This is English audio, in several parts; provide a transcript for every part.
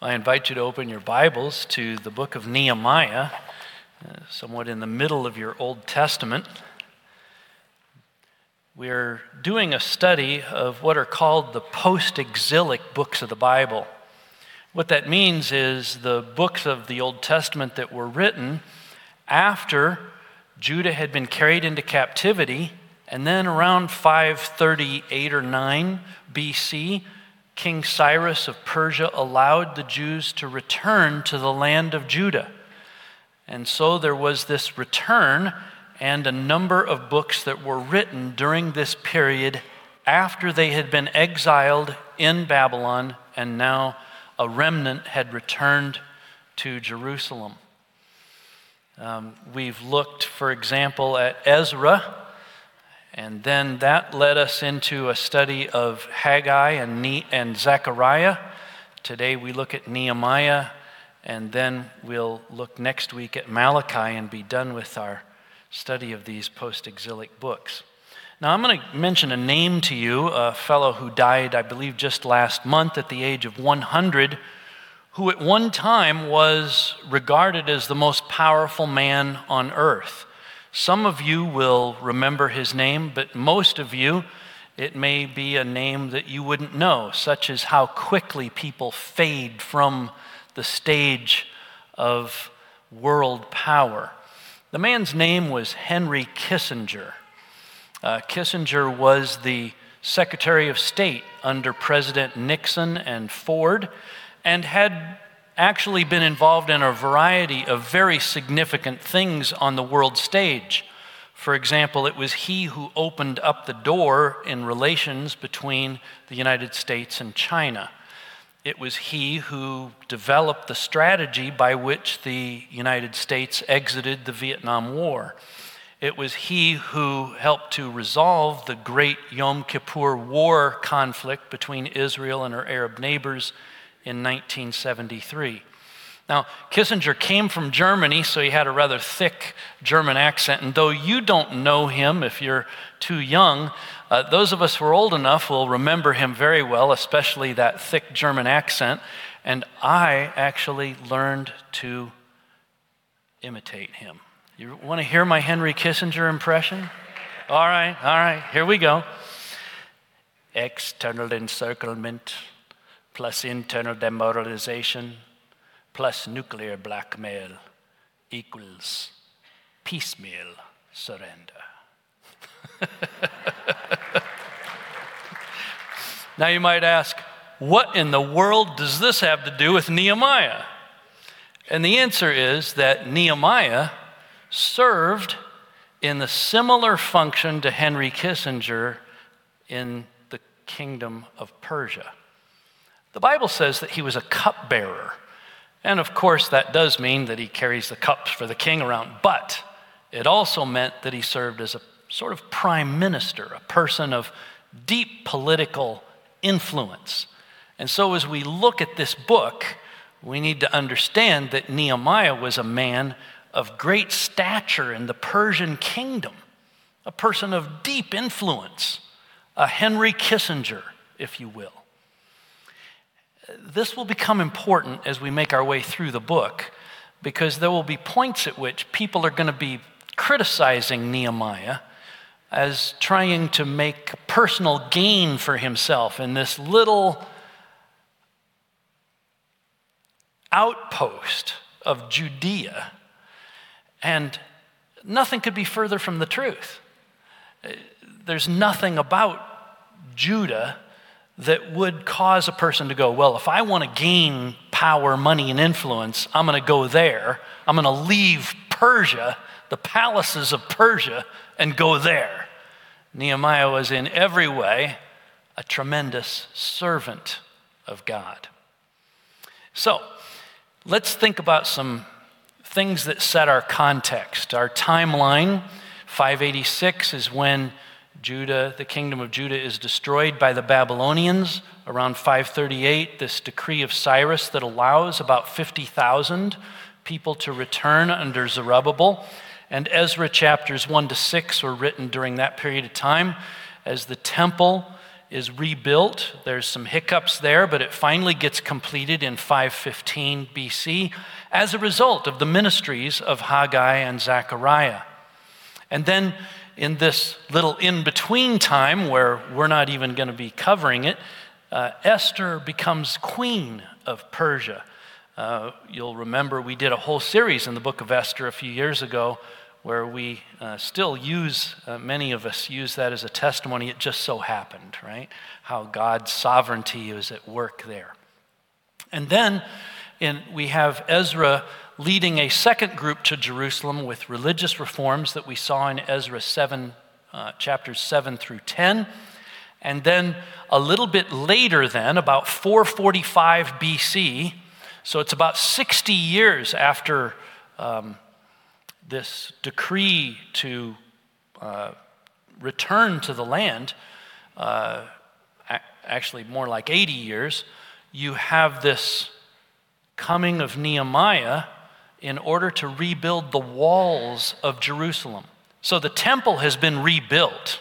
I invite you to open your Bibles to the book of Nehemiah, uh, somewhat in the middle of your Old Testament. We're doing a study of what are called the post exilic books of the Bible. What that means is the books of the Old Testament that were written after Judah had been carried into captivity, and then around 538 or 9 BC, King Cyrus of Persia allowed the Jews to return to the land of Judah. And so there was this return and a number of books that were written during this period after they had been exiled in Babylon and now a remnant had returned to Jerusalem. Um, we've looked, for example, at Ezra and then that led us into a study of Haggai and, ne- and Zechariah. Today we look at Nehemiah, and then we'll look next week at Malachi and be done with our study of these post exilic books. Now, I'm going to mention a name to you, a fellow who died, I believe, just last month at the age of 100, who at one time was regarded as the most powerful man on earth. Some of you will remember his name, but most of you, it may be a name that you wouldn't know, such as how quickly people fade from the stage of world power. The man's name was Henry Kissinger. Uh, Kissinger was the Secretary of State under President Nixon and Ford and had actually been involved in a variety of very significant things on the world stage. For example, it was he who opened up the door in relations between the United States and China. It was he who developed the strategy by which the United States exited the Vietnam War. It was he who helped to resolve the great Yom Kippur War conflict between Israel and her Arab neighbors in 1973. Now, Kissinger came from Germany, so he had a rather thick German accent. And though you don't know him if you're too young, uh, those of us who are old enough will remember him very well, especially that thick German accent. And I actually learned to imitate him. You want to hear my Henry Kissinger impression? All right, all right, here we go. External encirclement plus internal demoralization plus nuclear blackmail equals piecemeal surrender. now you might ask, what in the world does this have to do with Nehemiah? And the answer is that Nehemiah served in the similar function to Henry Kissinger in the kingdom of Persia. The Bible says that he was a cupbearer. And of course, that does mean that he carries the cups for the king around, but it also meant that he served as a sort of prime minister, a person of deep political influence. And so, as we look at this book, we need to understand that Nehemiah was a man of great stature in the Persian kingdom, a person of deep influence, a Henry Kissinger, if you will this will become important as we make our way through the book because there will be points at which people are going to be criticizing Nehemiah as trying to make personal gain for himself in this little outpost of Judea. And nothing could be further from the truth. There's nothing about Judah that would cause a person to go, well, if I want to gain power, money, and influence, I'm going to go there. I'm going to leave Persia, the palaces of Persia, and go there. Nehemiah was in every way a tremendous servant of God. So, let's think about some things that set our context. Our timeline 586 is when Judah, the kingdom of Judah, is destroyed by the Babylonians around 538. This decree of Cyrus that allows about 50,000 people to return under Zerubbabel. And Ezra chapters 1 to 6 were written during that period of time as the temple is rebuilt. There's some hiccups there, but it finally gets completed in 515 BC as a result of the ministries of Haggai and Zechariah. And then in this little in between time where we're not even going to be covering it, uh, Esther becomes queen of Persia. Uh, you'll remember we did a whole series in the book of Esther a few years ago where we uh, still use, uh, many of us use that as a testimony. It just so happened, right? How God's sovereignty is at work there. And then in, we have Ezra leading a second group to Jerusalem with religious reforms that we saw in Ezra 7, uh, chapters 7 through 10. And then a little bit later, then, about 445 BC, so it's about 60 years after um, this decree to uh, return to the land, uh, actually more like 80 years, you have this coming of Nehemiah in order to rebuild the walls of Jerusalem. So the temple has been rebuilt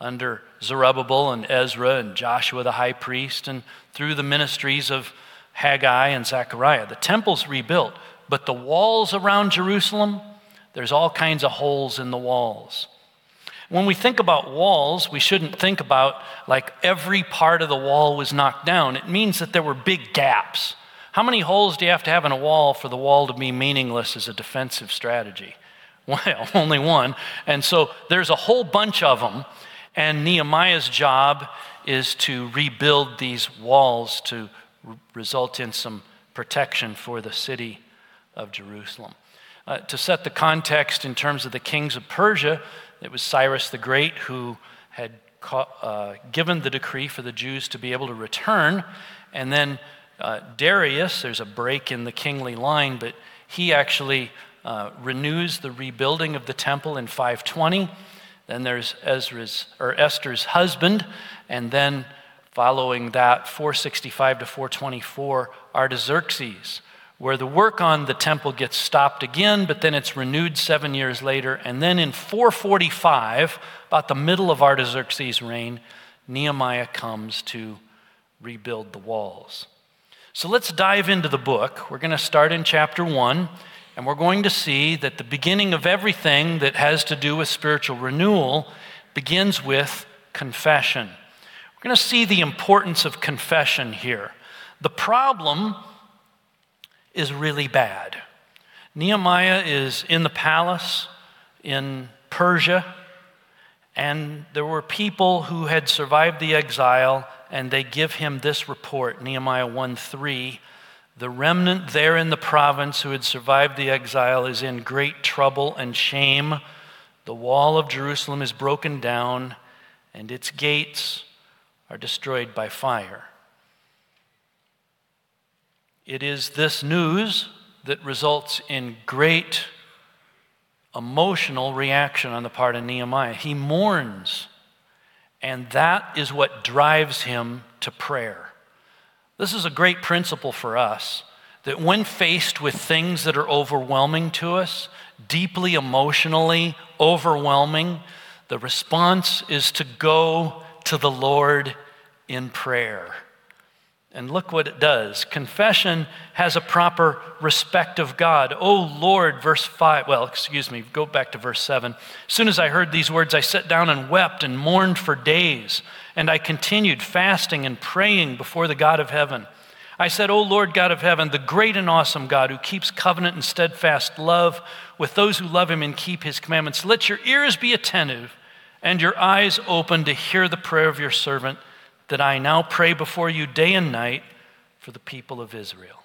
under Zerubbabel and Ezra and Joshua the high priest and through the ministries of Haggai and Zechariah. The temple's rebuilt, but the walls around Jerusalem, there's all kinds of holes in the walls. When we think about walls, we shouldn't think about like every part of the wall was knocked down. It means that there were big gaps. How many holes do you have to have in a wall for the wall to be meaningless as a defensive strategy? Well, only one. And so there's a whole bunch of them. And Nehemiah's job is to rebuild these walls to result in some protection for the city of Jerusalem. Uh, to set the context in terms of the kings of Persia, it was Cyrus the Great who had ca- uh, given the decree for the Jews to be able to return. And then uh, Darius, there's a break in the kingly line, but he actually uh, renews the rebuilding of the temple in 520. Then there's Ezra's or Esther's husband, and then following that, 465 to 424, Artaxerxes where the work on the temple gets stopped again, but then it's renewed seven years later. And then in 445, about the middle of Artaxerxes' reign, Nehemiah comes to rebuild the walls. So let's dive into the book. We're going to start in chapter 1, and we're going to see that the beginning of everything that has to do with spiritual renewal begins with confession. We're going to see the importance of confession here. The problem is really bad. Nehemiah is in the palace in Persia, and there were people who had survived the exile, and they give him this report Nehemiah 1 3. The remnant there in the province who had survived the exile is in great trouble and shame. The wall of Jerusalem is broken down, and its gates are destroyed by fire. It is this news that results in great emotional reaction on the part of Nehemiah. He mourns, and that is what drives him to prayer. This is a great principle for us that when faced with things that are overwhelming to us, deeply emotionally overwhelming, the response is to go to the Lord in prayer. And look what it does. Confession has a proper respect of God. Oh Lord, verse 5. Well, excuse me, go back to verse 7. As soon as I heard these words, I sat down and wept and mourned for days. And I continued fasting and praying before the God of heaven. I said, O Lord God of heaven, the great and awesome God who keeps covenant and steadfast love with those who love him and keep his commandments, let your ears be attentive and your eyes open to hear the prayer of your servant that I now pray before you day and night for the people of Israel.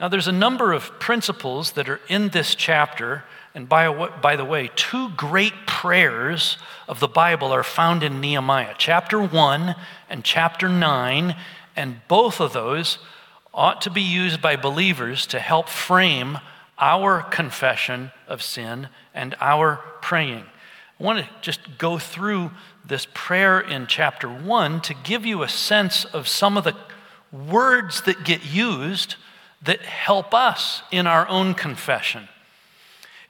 Now, there's a number of principles that are in this chapter. And by, by the way, two great prayers of the Bible are found in Nehemiah, chapter 1 and chapter 9. And both of those ought to be used by believers to help frame our confession of sin and our praying. I want to just go through this prayer in chapter 1 to give you a sense of some of the words that get used that help us in our own confession.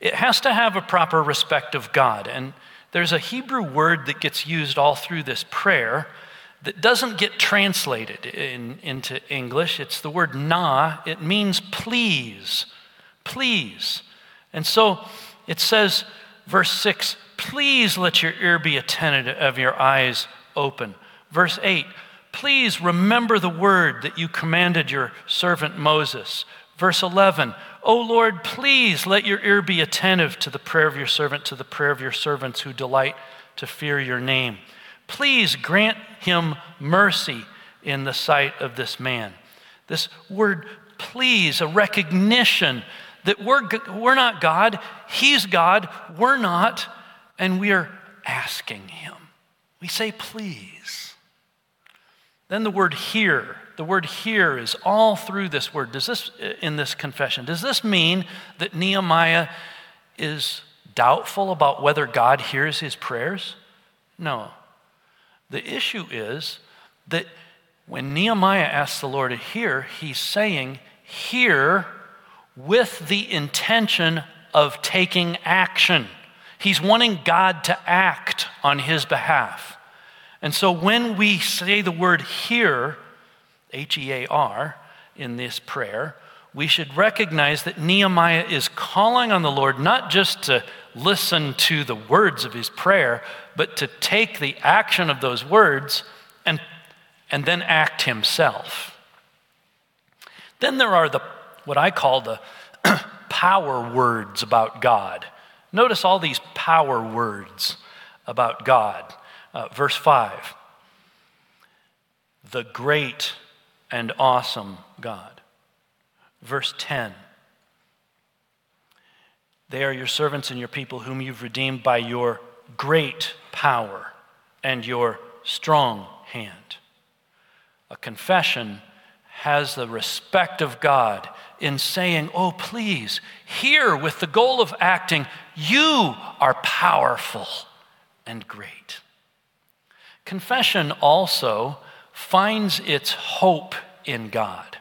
It has to have a proper respect of God. And There's a Hebrew word that gets used all through this prayer that doesn't get translated in, into English. It's the word na. It means please, please. And so it says, verse 6, please let your ear be attentive of your eyes open. Verse 8, please remember the word that you commanded your servant Moses. Verse 11, O Lord, please let your ear be attentive to the prayer of your servant, to the prayer of your servants who delight to fear your name. Please grant him mercy in the sight of this man. This word, please, a recognition that we're, we're not God, he's God, we're not, and we are asking him. We say, please. Then the word hear, the word hear is all through this word. Does this, uh, in this confession, does this mean that Nehemiah is doubtful about whether God hears his prayers? No. The issue is that when Nehemiah asks the Lord to hear, he's saying, Hear with the intention of taking action. He's wanting God to act on his behalf. And so when we say the word hear, H E A R, in this prayer, we should recognize that Nehemiah is calling on the Lord not just to listen to the words of his prayer, but to take the action of those words and, and then act himself. Then there are the what I call the power words about God. Notice all these power words about God. Uh, verse 5 the great and awesome God. Verse 10 they are your servants and your people whom you've redeemed by your great power and your strong hand. A confession has the respect of God in saying, Oh, please, hear with the goal of acting, you are powerful and great. Confession also finds its hope in God.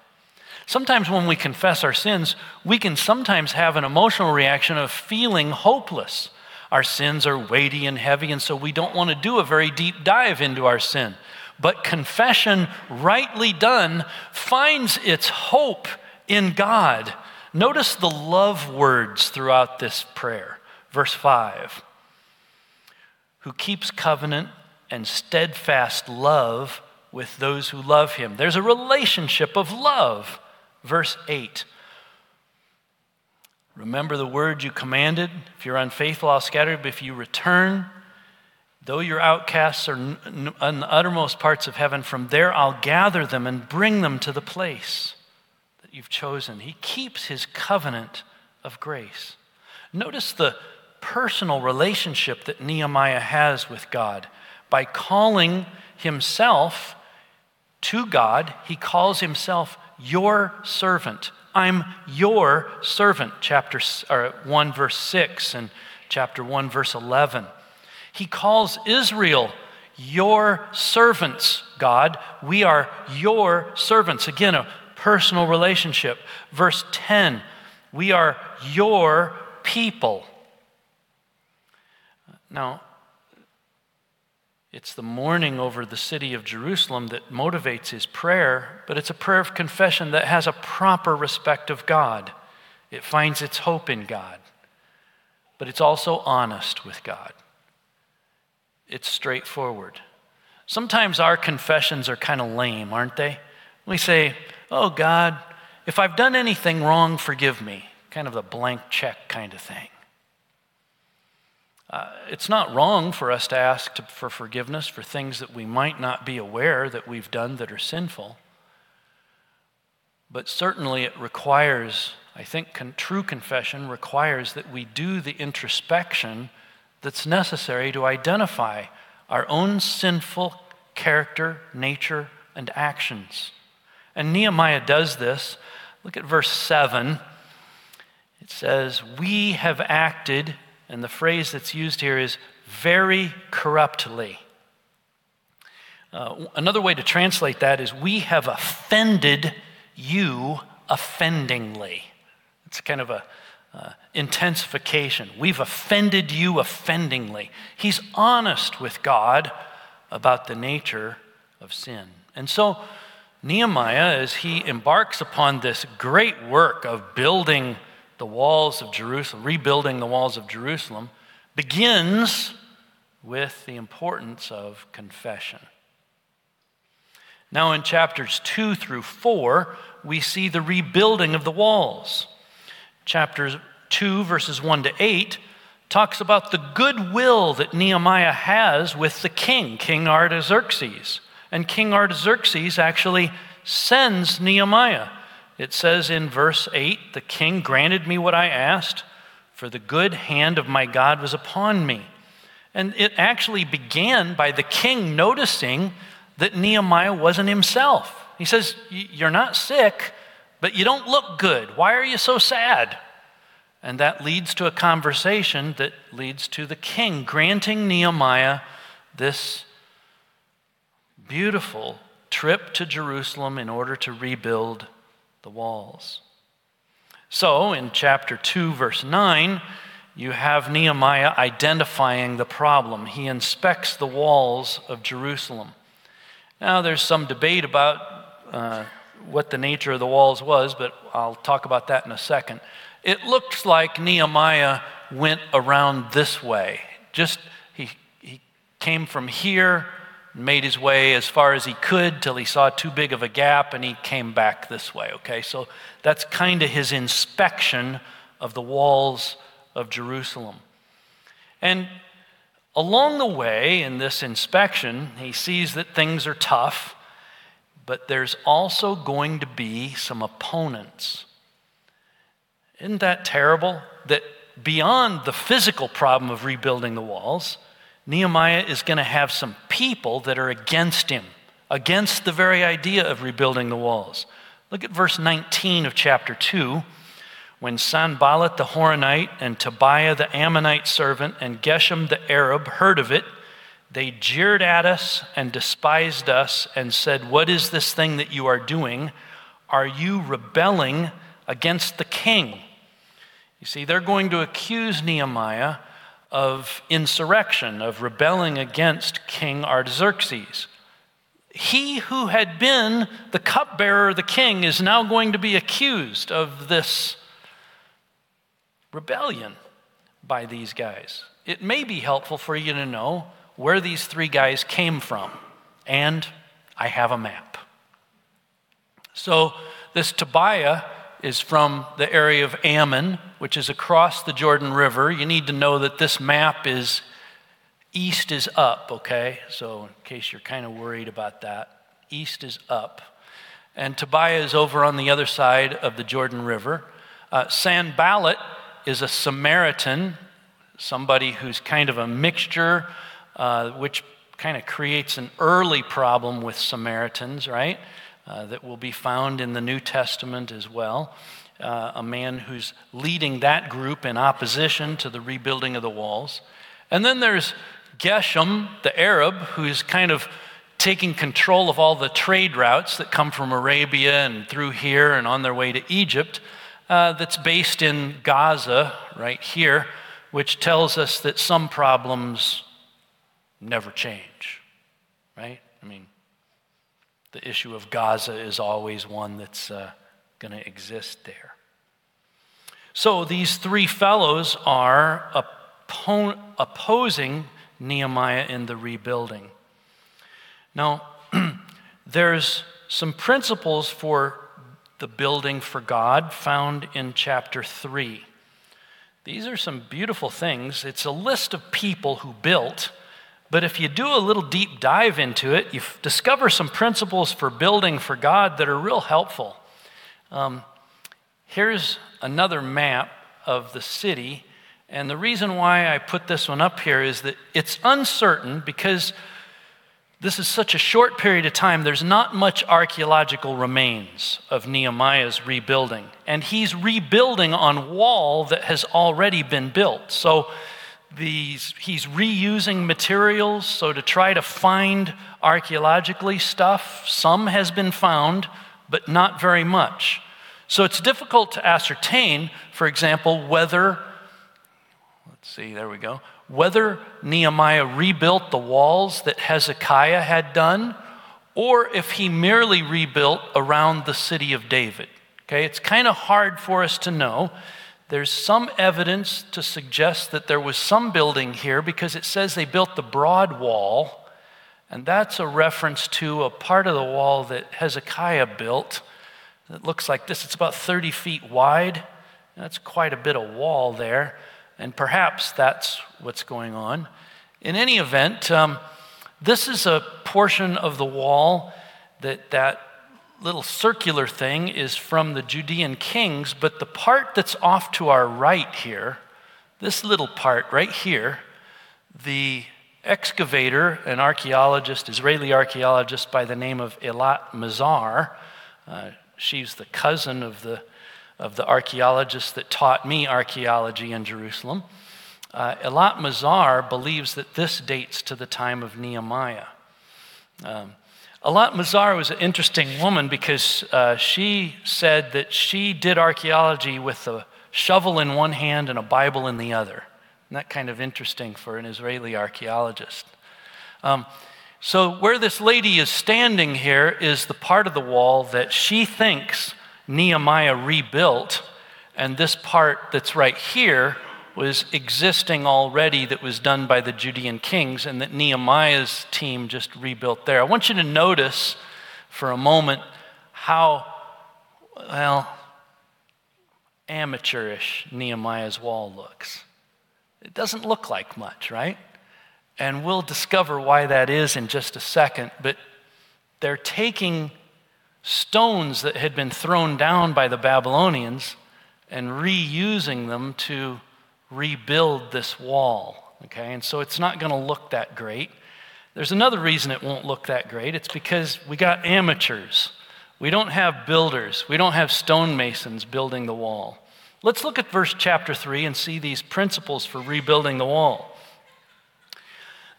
Sometimes when we confess our sins, we can sometimes have an emotional reaction of feeling hopeless. Our sins are weighty and heavy, and so we don't want to do a very deep dive into our sin. But confession, rightly done, finds its hope in God. Notice the love words throughout this prayer. Verse 5 Who keeps covenant and steadfast love with those who love him. There's a relationship of love Verse 8 Remember the word you commanded. If you're unfaithful, I'll scatter you. But if you return, though your outcasts are in the uttermost parts of heaven, from there I'll gather them and bring them to the place that you've chosen. He keeps his covenant of grace. Notice the personal relationship that Nehemiah has with God. By calling himself to God, he calls himself your servant. I'm your servant, chapter or 1, verse 6, and chapter 1, verse 11. He calls Israel your servants, God. We are your servants. Again, a personal relationship. Verse 10, we are your people. Now, it's the mourning over the city of Jerusalem that motivates his prayer, but it's a prayer of confession that has a proper respect of God. It finds its hope in God, but it's also honest with God. It's straightforward. Sometimes our confessions are kind of lame, aren't they? We say, Oh God, if I've done anything wrong, forgive me. Kind of the blank check kind of thing. Uh, it's not wrong for us to ask to, for forgiveness for things that we might not be aware that we've done that are sinful. But certainly it requires, I think, con- true confession requires that we do the introspection that's necessary to identify our own sinful character, nature, and actions. And Nehemiah does this. Look at verse 7. It says, We have acted and the phrase that's used here is very corruptly. Uh, another way to translate that is, We have offended you offendingly. It's kind of a, uh, intensification. We've offended you offendingly. He's honest with God about the nature of sin. And so, Nehemiah, as he embarks upon this great work of building the walls of Jerusalem, rebuilding the walls of Jerusalem, begins with the importance of confession. Now, in chapters 2 through 4, we see the rebuilding of the walls. Chapters 2, verses 1 to 8, talks about the goodwill that Nehemiah has with the king, King Artaxerxes. And King Artaxerxes actually sends Nehemiah. It says in verse 8 The king granted me what I asked, for the good hand of my God was upon me. And it actually began by the king noticing that Nehemiah wasn't himself. He says, You're not sick, but you don't look good. Why are you so sad? And that leads to a conversation that leads to the king granting Nehemiah this beautiful trip to Jerusalem in order to rebuild the walls. So, in chapter 2, verse 9, you have Nehemiah identifying the problem. He inspects the walls of Jerusalem. Now, there's some debate about uh, what the nature of the walls was, but I'll talk about that in a second. It looks like Nehemiah went around this way. Just, he, he came from here, made his way as far as he could till he saw too big of a gap, and he came back this way, okay? So that's kind of his inspection of the walls of Jerusalem. And along the way in this inspection, he sees that things are tough, but there's also going to be some opponents. Isn't that terrible? That beyond the physical problem of rebuilding the walls, Nehemiah is going to have some people that are against him, against the very idea of rebuilding the walls. Look at verse 19 of chapter 2. When Sanballat the Horonite and Tobiah the Ammonite servant and Geshem the Arab heard of it, they jeered at us and despised us and said, What is this thing that you are doing? Are you rebelling against the king? You see, they're going to accuse Nehemiah of insurrection, of rebelling against King Artaxerxes. He who had been the cupbearer the king is now going to be accused of this rebellion by these guys. It may be helpful for you to know where these three guys came from, and I have a map. So, this Tobiah is from the area of Ammon, which is across the Jordan River. You need to know that this map is east is up, okay? So, in case you're kind of worried about that, east is up. And Tobiah is over on the other side of the Jordan River. Uh, Sanballat is a Samaritan, somebody who's kind of a mixture, uh, which kind of creates an early problem with Samaritans, right? Uh, that will be found in the New Testament as well. Uh, a man who's leading that group in opposition to the rebuilding of the walls. And then there's Geshem, the Arab, who's kind of taking control of all the trade routes that come from Arabia and through here and on their way to Egypt, uh, that's based in Gaza, right here, which tells us that some problems never change, right? I mean, the issue of Gaza is always one that's uh, going to exist there. So these three fellows are oppo- opposing Nehemiah in the rebuilding. Now, there's some principles for the building for God found in chapter 3. These are some beautiful things. It's a list of people who built but if you do a little deep dive into it, you discover some principles for building for God that are real helpful. Um, here's another map of the city. And the reason why I put this one up here is that it's uncertain because this is such a short period of time, there's not much archaeological remains of Nehemiah's rebuilding. And he's rebuilding on wall that has already been built. So these, he's reusing materials. So, to try to find archaeologically stuff, some has been found, but not very much. So it's difficult to ascertain, for example, whether, let's see, there we go, whether Nehemiah rebuilt the walls that Hezekiah had done or if he merely rebuilt around the city of David. Okay, it's kind of hard for us to know. There's some evidence to suggest that there was some building here because it says they built the broad wall, and that's a reference to a part of the wall that Hezekiah built. It looks like this. It's about 30 feet wide. That's quite a bit of wall there, and perhaps that's what's going on. In any event, um, this is a portion of the wall that that little circular thing is from the Judean kings, but the part that's off to our right here, this little part right here, the excavator, an archaeologist, Israeli archaeologist by the name of Eilat Mazar, uh, she's the cousin of the, of the archaeologist that taught me archaeology in Jerusalem. Uh, Eilat Mazar believes that this dates to the time of Nehemiah. Um, Eilat Mazar was an interesting woman because uh, she said that she did archaeology with a shovel in one hand and a Bible in the other. Isn't that kind of interesting for an Israeli archaeologist? Um, so, where this lady is standing here is the part of the wall that she thinks Nehemiah rebuilt, and this part that's right here was existing already that was done by the Judean kings and that Nehemiah's team just rebuilt there. I want you to notice for a moment how, well, amateurish Nehemiah's wall looks. It doesn't look like much, right? And we'll discover why that is in just a second. But they're taking stones that had been thrown down by the Babylonians and reusing them to rebuild this wall. Okay, and so it's not going to look that great. There's another reason it won't look that great. It's because we got amateurs. We don't have builders. We don't have stonemasons building the wall. Let's look at verse chapter 3 and see these principles for rebuilding the wall.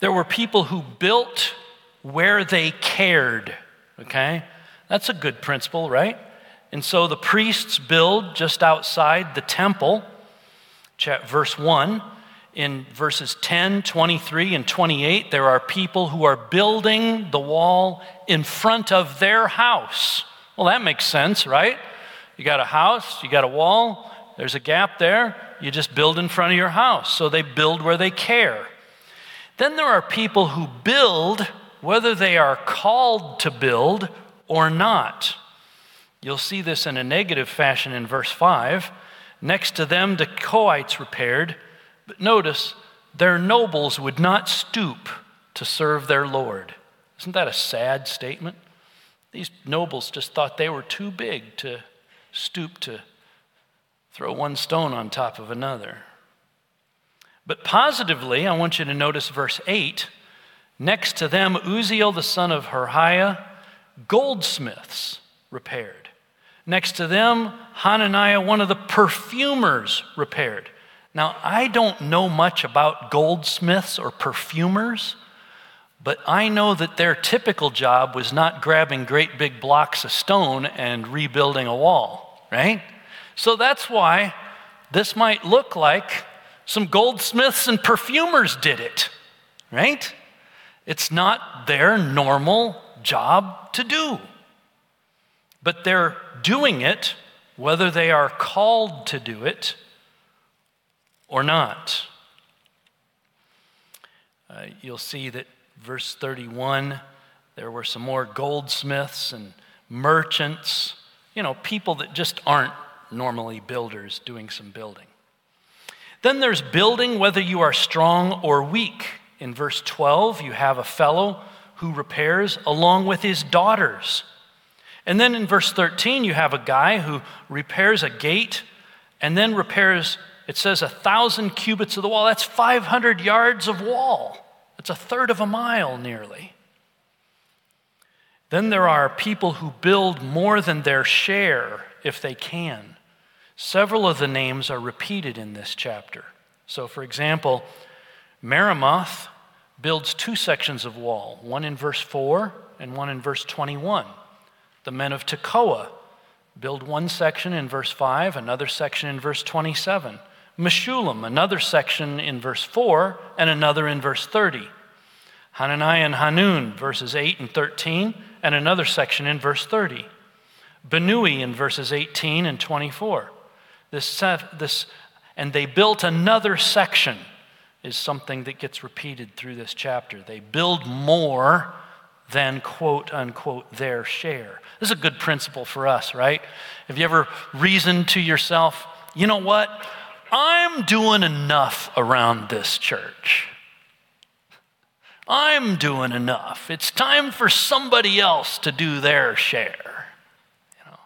There were people who built where they cared, okay? That's a good principle, right? And so the priests build just outside the temple verse 1. In verses 10, 23, and 28, there are people who are building the wall in front of their house. Well, that makes sense, right? You got a house, you got a wall, there's a gap there, you just build in front of your house. So they build where they care. Then there are people who build whether they are called to build or not. You'll see this in a negative fashion in verse 5. Next to them, the Kohites repaired. But notice, their nobles would not stoop to serve their Lord. Isn't that a sad statement? These nobles just thought they were too big to stoop to throw one stone on top of another. But positively, I want you to notice verse 8. Next to them, Uzziel the son of Harhaiah, goldsmiths repaired. Next to them, Hananiah, one of the perfumers, repaired. Now, I don't know much about goldsmiths or perfumers, but I know that their typical job was not grabbing great big blocks of stone and rebuilding a wall, right? So that's why this might look like some goldsmiths and perfumers did it, right? It's not their normal job to do. But they're doing it whether they are called to do it or not. Uh, you'll see that verse 31, there were some more goldsmiths and merchants, you know, people that just aren't normally builders doing some building. Then there's building whether you are strong or weak. In verse 12, you have a fellow who repairs along with his daughters. And then in verse 13, you have a guy who repairs a gate and then repairs, it says, a thousand cubits of the wall. That's 500 yards of wall. That's a third of a mile nearly. Then there are people who build more than their share if they can. Several of the names are repeated in this chapter. So, for example, Meremoth builds two sections of wall, one in verse 4 and one in verse 21. The men of Tekoa Build one section in verse 5, another section in verse 27. Meshullam, another section in verse 4, and another in verse 30. Hananiah and Hanun, verses 8 and 13, and another section in verse 30. Binnui in verses 18 and 24. This, this, and they built another section, is something that gets repeated through this chapter. They build more than quote unquote their share. This is a good principle for us, right? Have you ever reasoned to yourself, you know what? I'm doing enough around this church. I'm doing enough. It's time for somebody else to do their share. You know.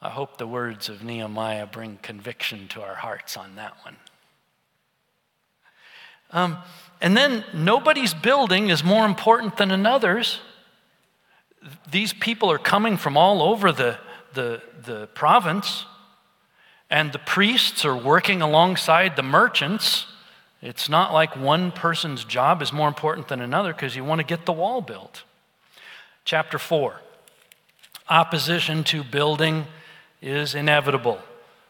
I hope the words of Nehemiah bring conviction to our hearts on that one. Um, and then nobody's building is more important than another's. These people are coming from all over the, the, the province, and the priests are working alongside the merchants. It's not like one person's job is more important than another because you want to get the wall built. Chapter 4 Opposition to building is inevitable.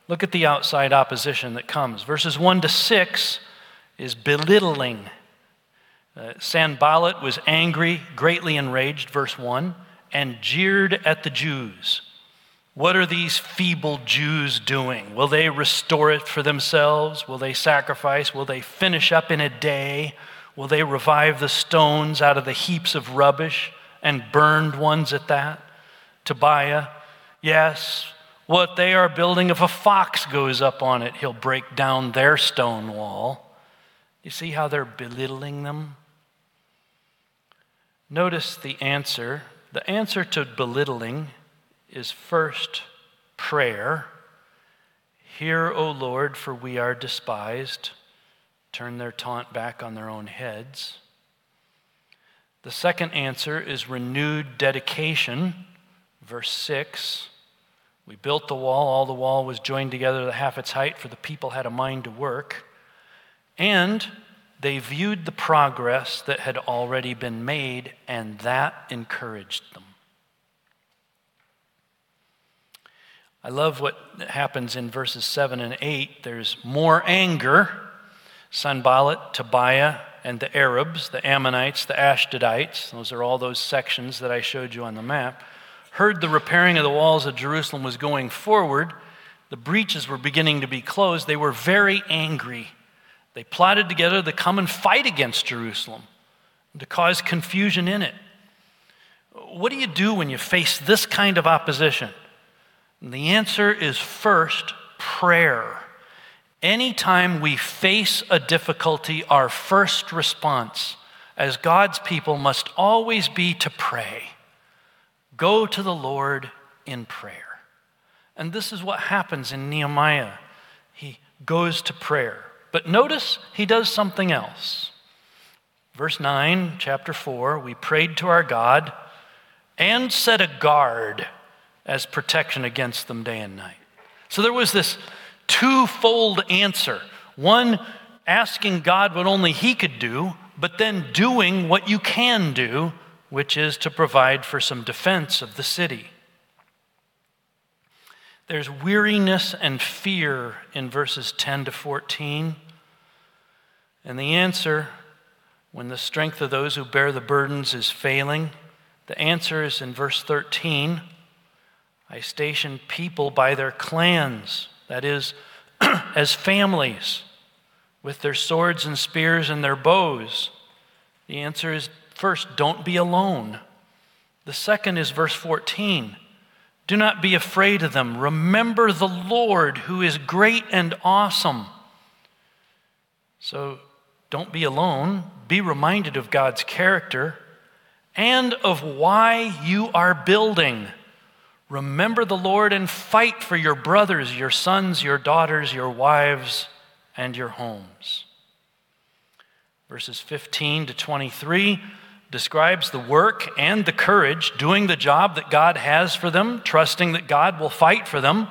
Look at the outside opposition that comes. Verses 1 to 6 is belittling uh, Sanballat was angry, greatly enraged, verse 1, and jeered at the Jews. What are these feeble Jews doing? Will they restore it for themselves? Will they sacrifice? Will they finish up in a day? Will they revive the stones out of the heaps of rubbish and burned ones at that? Tobiah, yes, what they are building, if a fox goes up on it, he'll break down their stone wall. You see how they're belittling them? Notice the answer. The answer to belittling is first prayer. Hear, O Lord, for we are despised. Turn their taunt back on their own heads. The second answer is renewed dedication. Verse 6 We built the wall, all the wall was joined together to half its height, for the people had a mind to work. And they viewed the progress that had already been made, and that encouraged them. I love what happens in verses 7 and 8. There's more anger. Sanballat, Tobiah, and the Arabs, the Ammonites, the Ashdodites, those are all those sections that I showed you on the map, heard the repairing of the walls of Jerusalem was going forward. The breaches were beginning to be closed. They were very angry they plotted together to come and fight against Jerusalem, to cause confusion in it. What do you do when you face this kind of opposition? And the answer is first prayer. Anytime we face a difficulty, our first response as God's people must always be to pray. Go to the Lord in prayer. And this is what happens in Nehemiah. He goes to prayer. But notice he does something else. Verse 9, chapter 4 we prayed to our God and set a guard as protection against them day and night. So there was this twofold answer one, asking God what only He could do, but then doing what you can do, which is to provide for some defense of the city. There's weariness and fear in verses 10 to 14. And the answer, when the strength of those who bear the burdens is failing, the answer is in verse 13 I station people by their clans, that is, as families, with their swords and spears and their bows. The answer is first, don't be alone. The second is verse 14 do not be afraid of them. Remember the Lord who is great and awesome. So don't be alone. Be reminded of God's character and of why you are building. Remember the Lord and fight for your brothers, your sons, your daughters, your wives, and your homes. Verses 15 to 23 describes the work and the courage doing the job that God has for them, trusting that God will fight for them.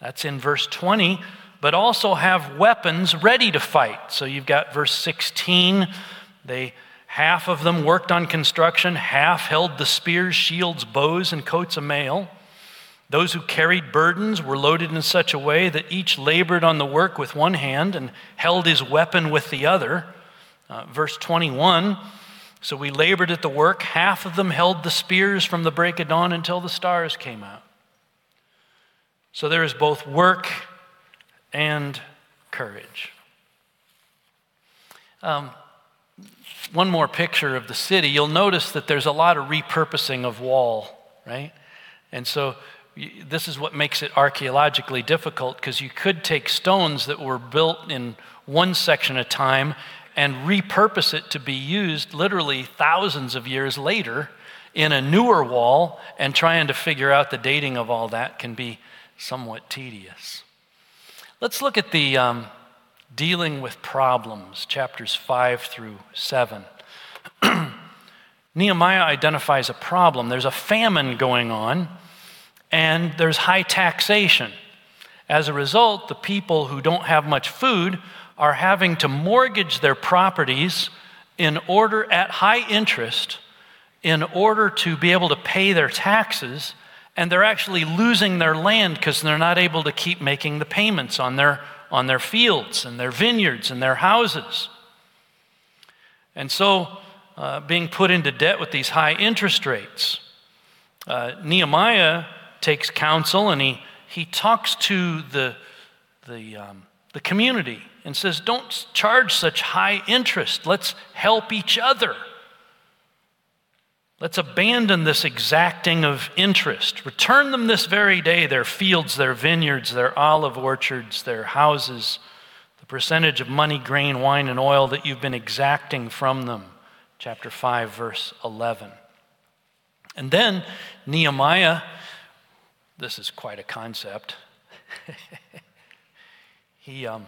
That's in verse 20, but also have weapons ready to fight. So you've got verse 16, they Half of them worked on construction, half held the spears, shields, bows, and coats of mail. Those who carried burdens were loaded in such a way that each labored on the work with one hand and held his weapon with the other. Uh, verse 21 So we labored at the work. Half of them held the spears from the break of dawn until the stars came out. So there is both work and courage. Um, one more picture of the city. You'll notice that there's a lot of repurposing of wall, right? And so this is what makes it archaeologically difficult because you could take stones that were built in one section of time and repurpose it to be used literally thousands of years later in a newer wall, and trying to figure out the dating of all that can be somewhat tedious. Let's look at the um, dealing with problems, chapters 5 through 7. Nehemiah identifies a problem. There's a famine going on, and there's high taxation. As a result, the people who don't have much food are having to mortgage their properties in order at high interest in order to be able to pay their taxes and they're actually losing their land because they're not able to keep making the payments on their, on their fields and their vineyards and their houses. And so, uh, being put into debt with these high interest rates, uh, Nehemiah takes counsel and he, he talks to the, the, um, the community and says, Don't charge such high interest. Let's help each other. Let's abandon this exacting of interest. Return them this very day their fields, their vineyards, their olive orchards, their houses, the percentage of money, grain, wine, and oil that you've been exacting from them. Chapter 5, verse 11. And then Nehemiah, this is quite a concept. he, um,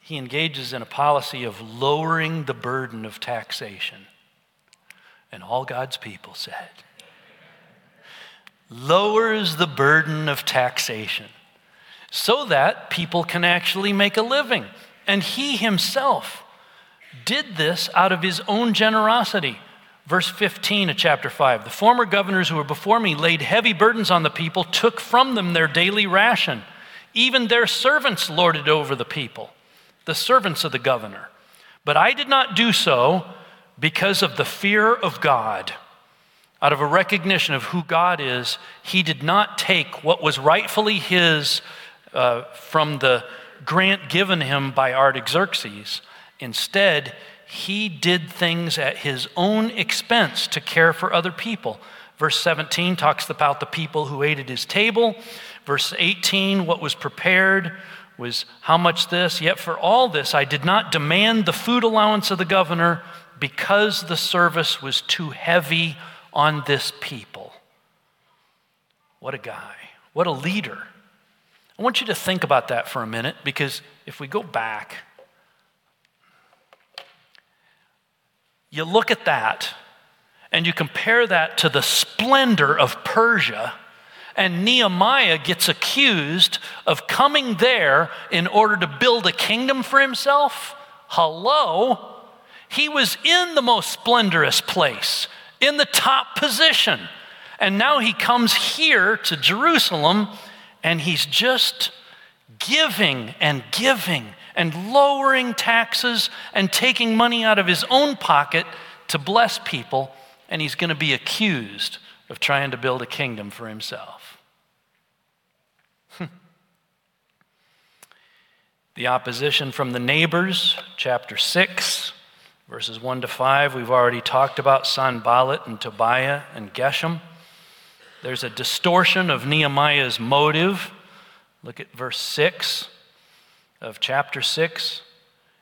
he engages in a policy of lowering the burden of taxation. And all God's people said, lowers the burden of taxation so that people can actually make a living. And he himself did this out of his own generosity. Verse 15 of chapter 5 The former governors who were before me laid heavy burdens on the people, took from them their daily ration. Even their servants lorded over the people, the servants of the governor. But I did not do so because of the fear of God, out of a recognition of who God is, he did not take what was rightfully his uh, from the grant given him by Artaxerxes. Instead, he did things at his own expense to care for other people. Verse 17 talks about the people who ate at his table. Verse 18, what was prepared was how much this. Yet for all this, I did not demand the food allowance of the governor because the service was too heavy on this people. What a guy. What a leader. I want you to think about that for a minute because if we go back, you look at that and you compare that to the splendor of Persia, and Nehemiah gets accused of coming there in order to build a kingdom for himself. Hello? He was in the most splendorous place, in the top position. And now he comes here to Jerusalem and he's just giving and giving and lowering taxes and taking money out of his own pocket to bless people. And he's going to be accused of trying to build a kingdom for himself. The opposition from the neighbors, chapter 6. Verses 1 to 5, we've already talked about Sanballat and Tobiah and Geshem. There's a distortion of Nehemiah's motive. Look at verse 6 of chapter 6.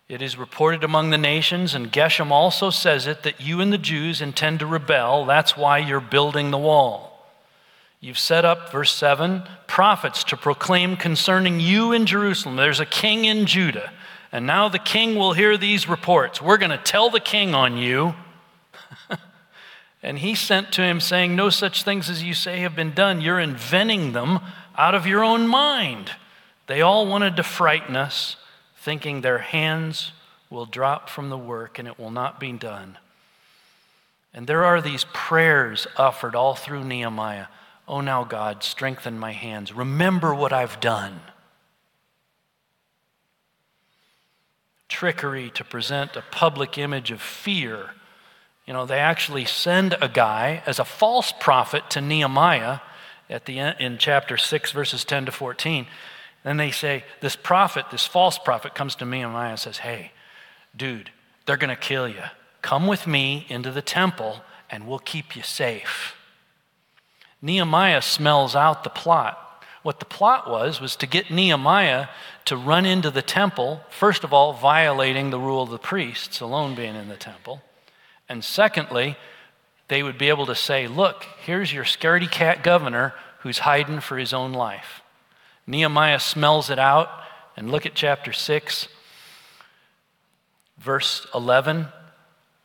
It is reported among the nations, and Geshem also says it, that you and the Jews intend to rebel. That's why you're building the wall. You've set up, verse 7, prophets to proclaim concerning you in Jerusalem. There's a king in Judah. And now the king will hear these reports. We're going to tell the king on you. and he sent to him, saying, No such things as you say have been done. You're inventing them out of your own mind. They all wanted to frighten us, thinking their hands will drop from the work and it will not be done. And there are these prayers offered all through Nehemiah. Oh, now, God, strengthen my hands. Remember what I've done. Trickery to present a public image of fear. You know, they actually send a guy as a false prophet to Nehemiah at the end, in chapter 6, verses 10 to 14. Then they say, This prophet, this false prophet, comes to Nehemiah and says, Hey, dude, they're going to kill you. Come with me into the temple and we'll keep you safe. Nehemiah smells out the plot. What the plot was, was to get Nehemiah to run into the temple, first of all, violating the rule of the priests, alone being in the temple. And secondly, they would be able to say, Look, here's your scaredy cat governor who's hiding for his own life. Nehemiah smells it out, and look at chapter 6, verse 11.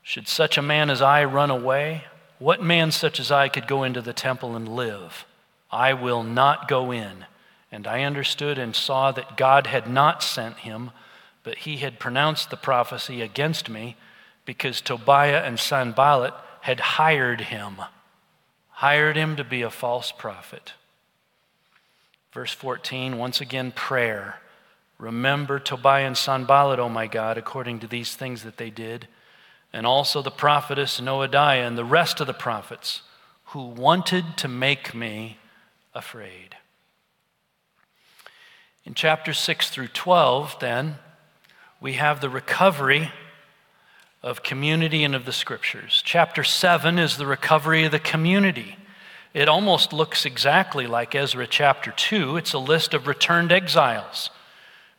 Should such a man as I run away? What man such as I could go into the temple and live? I will not go in. And I understood and saw that God had not sent him, but he had pronounced the prophecy against me because Tobiah and Sanballat had hired him, hired him to be a false prophet. Verse 14, once again, prayer. Remember Tobiah and Sanballat, O my God, according to these things that they did and also the prophetess Noadiah and the rest of the prophets who wanted to make me afraid. In chapter 6 through 12, then, we have the recovery of community and of the scriptures. Chapter 7 is the recovery of the community. It almost looks exactly like Ezra chapter 2. It's a list of returned exiles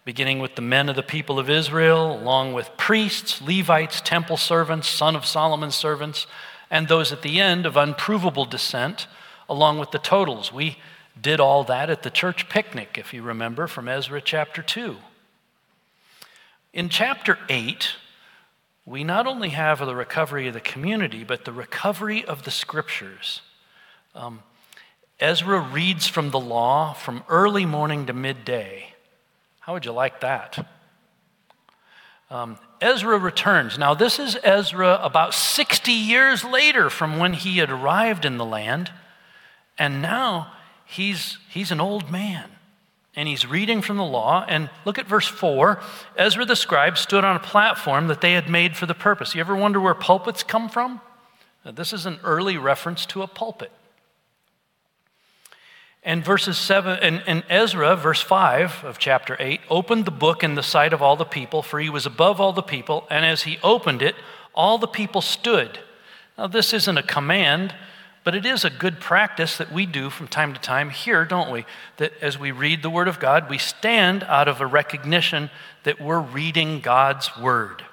beginning with the men of the people of Israel, along with priests, Levites, temple servants, son of Solomon's servants, and those at the end of unprovable descent, along with the totals. We did all that at the church picnic, if you remember, from Ezra chapter 2. In chapter 8, we not only have the recovery of the community, but the recovery of the scriptures. Um, Ezra reads from the law from early morning to midday. How would you like that? Um, Ezra returns. Now, this is Ezra about 60 years later from when he had arrived in the land. And now he's, he's an old man. And he's reading from the law. And look at verse 4. Ezra the scribe stood on a platform that they had made for the purpose. You ever wonder where pulpits come from? Now, this is an early reference to a pulpit. And verses 7 and, and, Ezra, verse 5 of chapter 8, opened the book in the sight of all the people, for he was above all the people, and as he opened it, all the people stood. Now, this isn't a command, but it is a good practice that we do from time to time here, don't we? That as we read the Word of God, we stand out of a recognition that we're reading God's Word.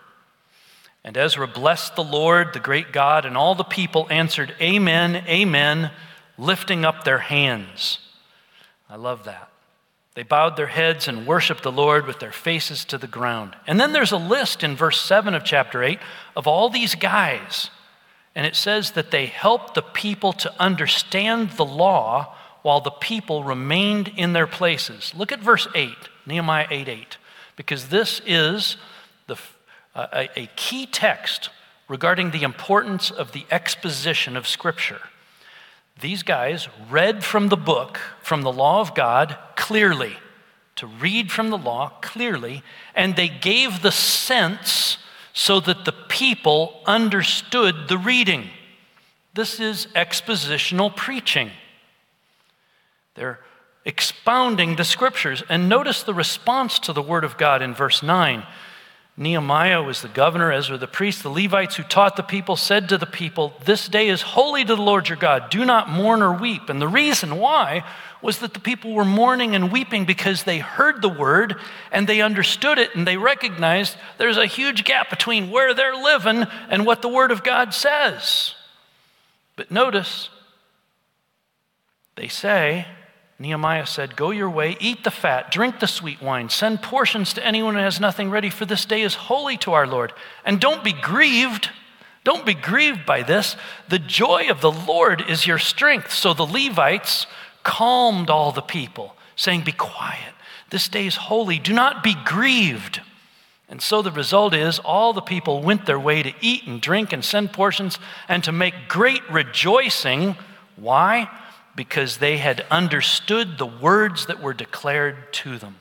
And Ezra blessed the Lord, the great God, and all the people answered, Amen, Amen lifting up their hands. I love that. They bowed their heads and worshiped the Lord with their faces to the ground. And then there's a list in verse 7 of chapter 8 of all these guys. And it says that they helped the people to understand the law while the people remained in their places. Look at verse 8, Nehemiah 8 8, because this is the, uh, a, a key text regarding the importance of the exposition of Scripture. These guys read from the book, from the law of God, clearly, to read from the law clearly, and they gave the sense so that the people understood the reading. This is expositional preaching. They're expounding the scriptures. And notice the response to the word of God in verse 9. Nehemiah was the governor, Ezra the priest, the Levites who taught the people said to the people, This day is holy to the Lord your God. Do not mourn or weep. And the reason why was that the people were mourning and weeping because they heard the word and they understood it and they recognized there's a huge gap between where they're living and what the word of God says. But notice, they say, Nehemiah said, Go your way, eat the fat, drink the sweet wine, send portions to anyone who has nothing ready, for this day is holy to our Lord. And don't be grieved. Don't be grieved by this. The joy of the Lord is your strength. So the Levites calmed all the people, saying, Be quiet. This day is holy. Do not be grieved. And so the result is all the people went their way to eat and drink and send portions and to make great rejoicing. Why? Because they had understood the words that were declared to them.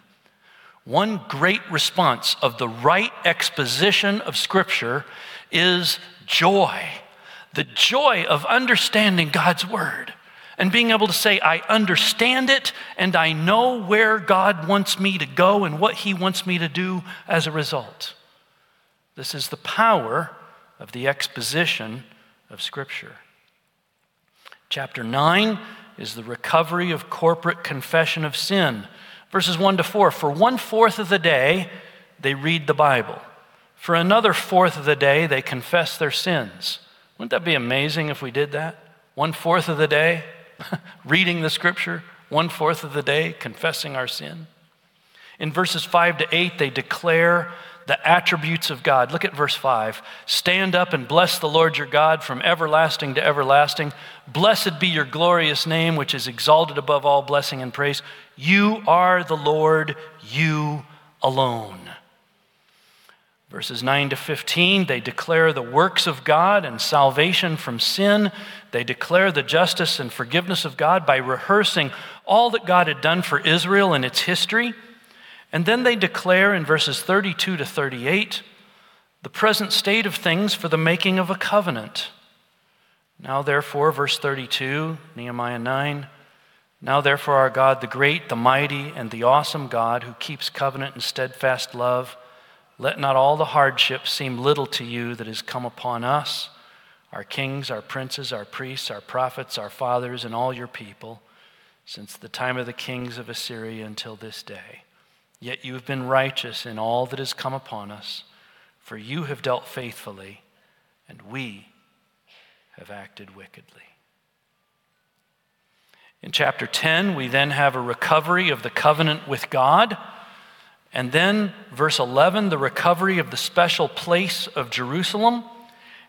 One great response of the right exposition of Scripture is joy the joy of understanding God's word and being able to say, I understand it and I know where God wants me to go and what He wants me to do as a result. This is the power of the exposition of Scripture. Chapter 9 is the recovery of corporate confession of sin. Verses 1 to 4 For one fourth of the day, they read the Bible. For another fourth of the day, they confess their sins. Wouldn't that be amazing if we did that? One fourth of the day, reading the scripture, one fourth of the day, confessing our sin. In verses 5 to 8, they declare the attributes of God. Look at verse 5. Stand up and bless the Lord your God from everlasting to everlasting. Blessed be your glorious name, which is exalted above all blessing and praise. You are the Lord, you alone. Verses 9 to 15, they declare the works of God and salvation from sin. They declare the justice and forgiveness of God by rehearsing all that God had done for Israel in its history. And then they declare in verses 32 to 38 the present state of things for the making of a covenant. Now, therefore, verse 32, Nehemiah 9. Now, therefore, our God, the great, the mighty, and the awesome God who keeps covenant and steadfast love let not all the hardships seem little to you that has come upon us, our kings, our princes, our priests, our prophets, our fathers, and all your people, since the time of the kings of Assyria until this day. Yet you have been righteous in all that has come upon us, for you have dealt faithfully, and we have acted wickedly. In chapter 10, we then have a recovery of the covenant with God. And then, verse 11, the recovery of the special place of Jerusalem.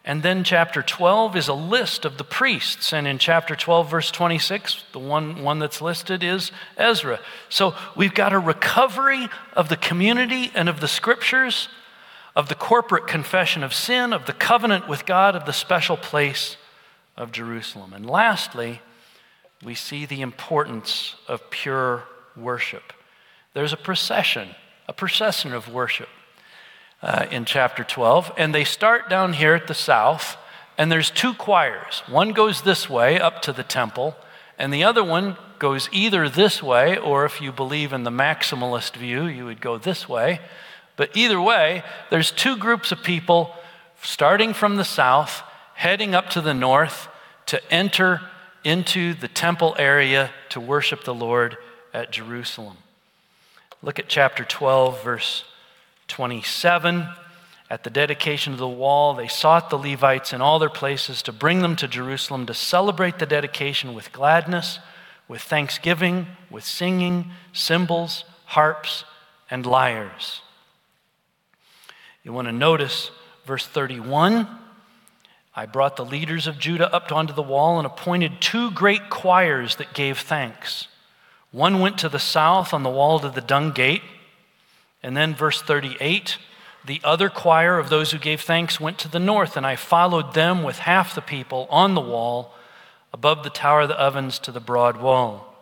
And then, chapter 12 is a list of the priests. And in chapter 12, verse 26, the one, one that's listed is Ezra. So we've got a recovery of the community and of the scriptures, of the corporate confession of sin, of the covenant with God, of the special place of Jerusalem. And lastly, we see the importance of pure worship. There's a procession a procession of worship uh, in chapter 12. And they start down here at the south, and there's two choirs. One goes this way up to the temple, and the other one goes either this way, or if you believe in the maximalist view, you would go this way. But either way, there's two groups of people starting from the south, heading up to the north to enter into the temple area to worship the Lord at Jerusalem. Look at chapter 12, verse 27. At the dedication of the wall, they sought the Levites in all their places to bring them to Jerusalem to celebrate the dedication with gladness, with thanksgiving, with singing, cymbals, harps, and lyres. You want to notice verse 31. I brought the leaders of Judah up onto the wall and appointed two great choirs that gave thanks. One went to the south on the wall to the dung gate. And then, verse 38 the other choir of those who gave thanks went to the north, and I followed them with half the people on the wall above the tower of the ovens to the broad wall.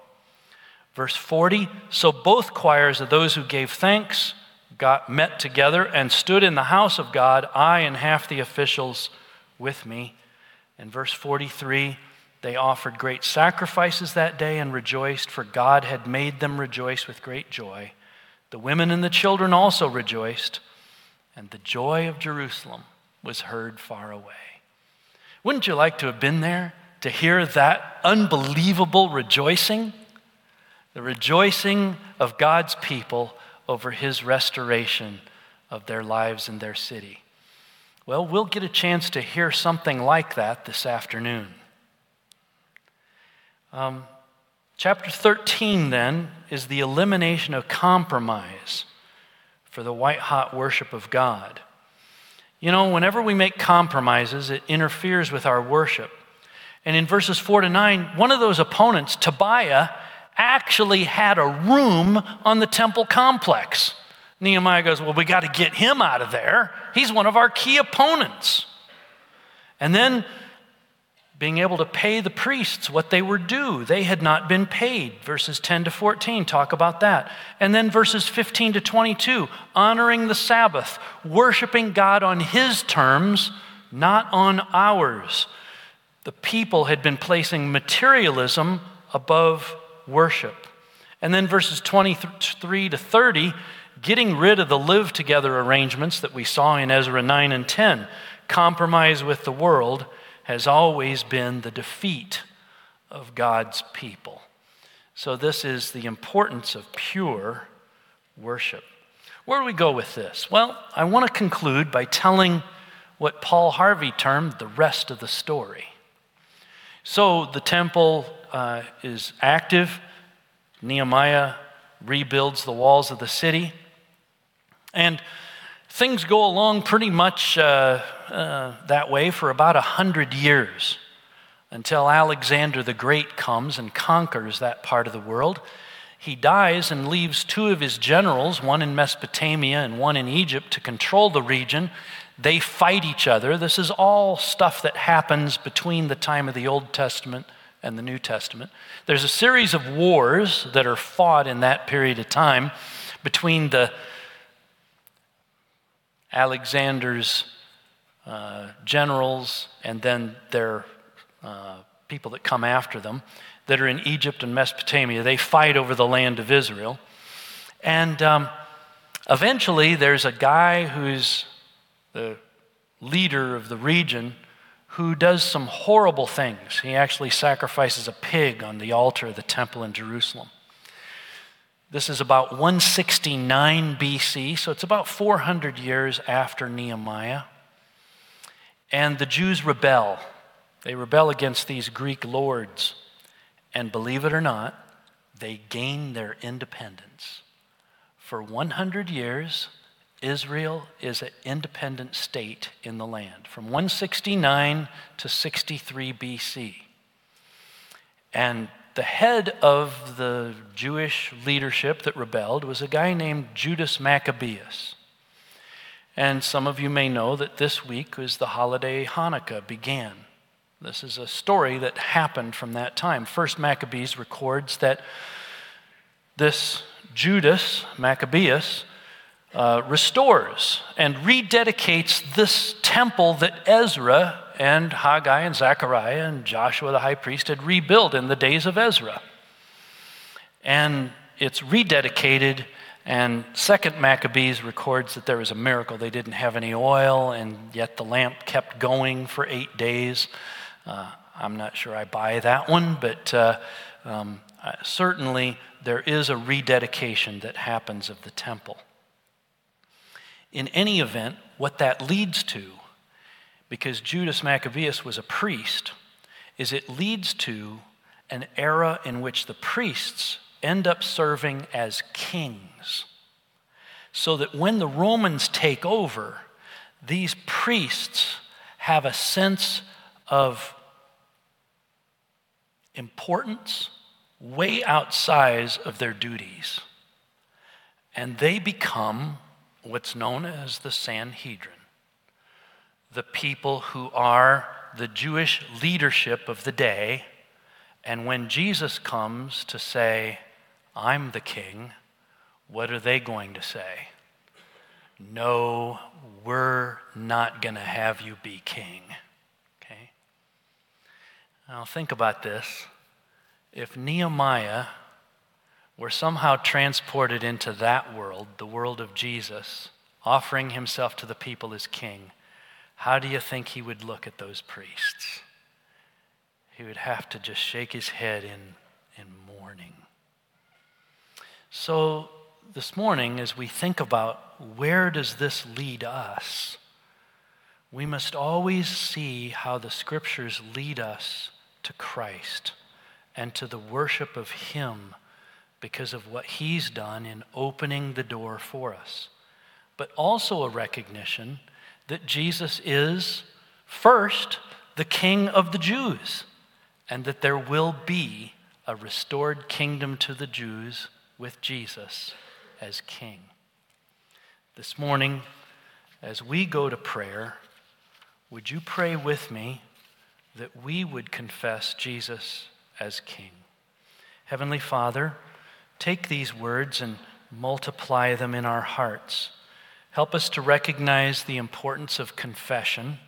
Verse 40 So both choirs of those who gave thanks got met together and stood in the house of God, I and half the officials with me. And verse 43 they offered great sacrifices that day and rejoiced, for God had made them rejoice with great joy. The women and the children also rejoiced, and the joy of Jerusalem was heard far away. Wouldn't you like to have been there to hear that unbelievable rejoicing? The rejoicing of God's people over his restoration of their lives and their city. Well, we'll get a chance to hear something like that this afternoon. Um, chapter 13, then, is the elimination of compromise for the white hot worship of God. You know, whenever we make compromises, it interferes with our worship. And in verses 4 to 9, one of those opponents, Tobiah, actually had a room on the temple complex. Nehemiah goes, Well, we got to get him out of there. He's one of our key opponents. And then being able to pay the priests what they were due. They had not been paid. Verses 10 to 14 talk about that. And then verses 15 to 22, honoring the Sabbath, worshiping God on His terms, not on ours. The people had been placing materialism above worship. And then verses 23 to 30, getting rid of the live together arrangements that we saw in Ezra 9 and 10, compromise with the world has always been the defeat of God's people. So, this is the importance of pure worship. Where do we go with this? Well, I want to conclude by telling what Paul Harvey termed the rest of the story. So, the temple uh, is active. Nehemiah rebuilds the walls of the city. And things go along pretty much uh, uh, that way for about a hundred years until Alexander the Great comes and conquers that part of the world. He dies and leaves two of his generals, one in Mesopotamia and one in Egypt, to control the region. They fight each other. This is all stuff that happens between the time of the Old Testament and the New Testament. There's a series of wars that are fought in that period of time between the Alexander's uh, generals and then their uh, people that come after them that are in Egypt and Mesopotamia. They fight over the land of Israel. And um, eventually, there's a guy who's the leader of the region who does some horrible things. He actually sacrifices a pig on the altar of the temple in Jerusalem. This is about 169 BC, so it's about 400 years after Nehemiah. And the Jews rebel. They rebel against these Greek lords. And believe it or not, they gain their independence. For 100 years, Israel is an independent state in the land, from 169 to 63 BC. And the head of the Jewish leadership that rebelled was a guy named Judas Maccabeus. And some of you may know that this week was the holiday Hanukkah began. This is a story that happened from that time. First Maccabees records that this Judas Maccabeus uh, restores and rededicates this temple that Ezra and Haggai and Zechariah and Joshua the high priest had rebuilt in the days of Ezra. And it's rededicated, and Second Maccabees records that there was a miracle. They didn't have any oil, and yet the lamp kept going for eight days. Uh, I'm not sure I buy that one, but uh, um, uh, certainly there is a rededication that happens of the temple. In any event, what that leads to because Judas Maccabeus was a priest, is it leads to an era in which the priests end up serving as kings. So that when the Romans take over, these priests have a sense of importance way outside of their duties. And they become what's known as the Sanhedrin the people who are the Jewish leadership of the day. And when Jesus comes to say, I'm the king, what are they going to say? No, we're not going to have you be king. Okay? Now think about this. If Nehemiah were somehow transported into that world, the world of Jesus, offering himself to the people as king, how do you think he would look at those priests? He would have to just shake his head in, in mourning. So, this morning, as we think about where does this lead us, we must always see how the scriptures lead us to Christ and to the worship of Him because of what He's done in opening the door for us, but also a recognition that Jesus is first the King of the Jews and that there will be a restored kingdom to the Jews with Jesus as King. This morning, as we go to prayer, would you pray with me that we would confess Jesus as King? Heavenly Father, take these words and multiply them in our hearts. Help us to recognize the importance of confession.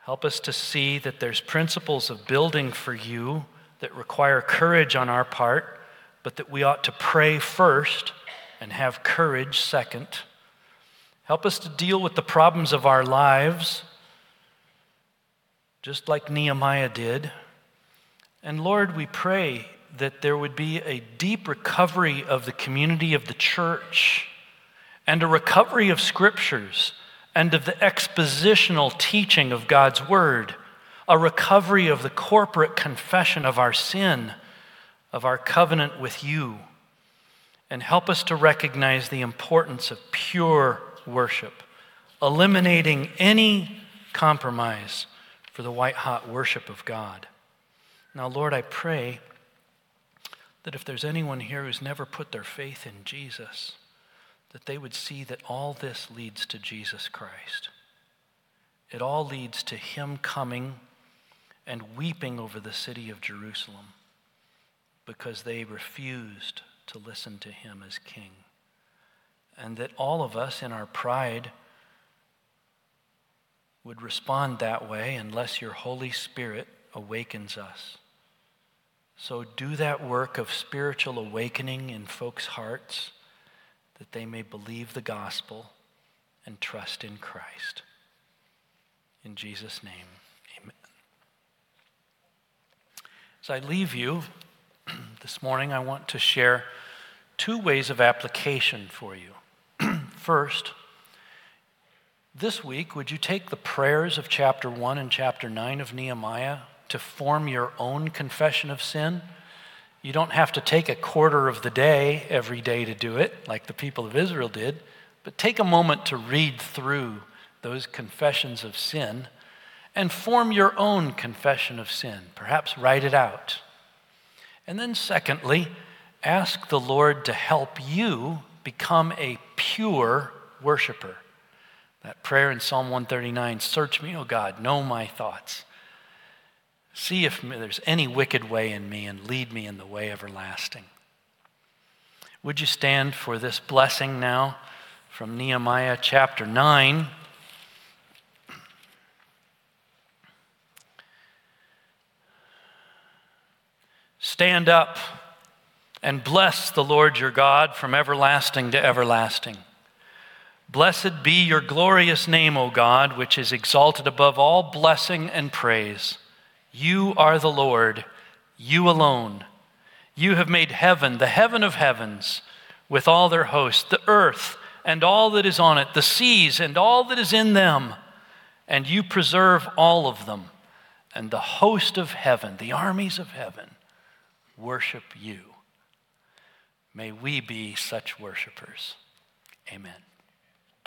Help us to see that there's principles of building for you that require courage on our part, but that we ought to pray first and have courage second. Help us to deal with the problems of our lives, just like Nehemiah did. And Lord, we pray that there would be a deep recovery of the community of the church and a recovery of scriptures and of the expositional teaching of God's word, a recovery of the corporate confession of our sin, of our covenant with you, and help us to recognize the importance of pure worship, eliminating any compromise for the white hot worship of God. Now, Lord, I pray that if there's anyone here who's never put their faith in Jesus, that they would see that all this leads to Jesus Christ. It all leads to Him coming and weeping over the city of Jerusalem because they refused to listen to Him as King. And that all of us in our pride would respond that way unless your Holy Spirit awakens us. So do that work of spiritual awakening in folks' hearts that they may believe the gospel and trust in Christ. In Jesus' name, amen. As I leave you this morning, I want to share two ways of application for you. First, this week, would you take the prayers of chapter 1 and chapter 9 of Nehemiah to form your own confession of sin? You don't have to take a quarter of the day every day to do it, like the people of Israel did, but take a moment to read through those confessions of sin and form your own confession of sin. Perhaps write it out. And then, secondly, ask the Lord to help you become a pure worshiper. That prayer in Psalm 139 Search me, O God, know my thoughts. See if there's any wicked way in me and lead me in the way everlasting. Would you stand for this blessing now from Nehemiah chapter 9? Stand up and bless the Lord your God from everlasting to everlasting. Blessed be your glorious name, O God, which is exalted above all blessing and praise. You are the Lord, you alone. You have made heaven, the heaven of heavens, with all their hosts, the earth and all that is on it, the seas and all that is in them, and you preserve all of them. And the host of heaven, the armies of heaven, worship you. May we be such worshipers. Amen.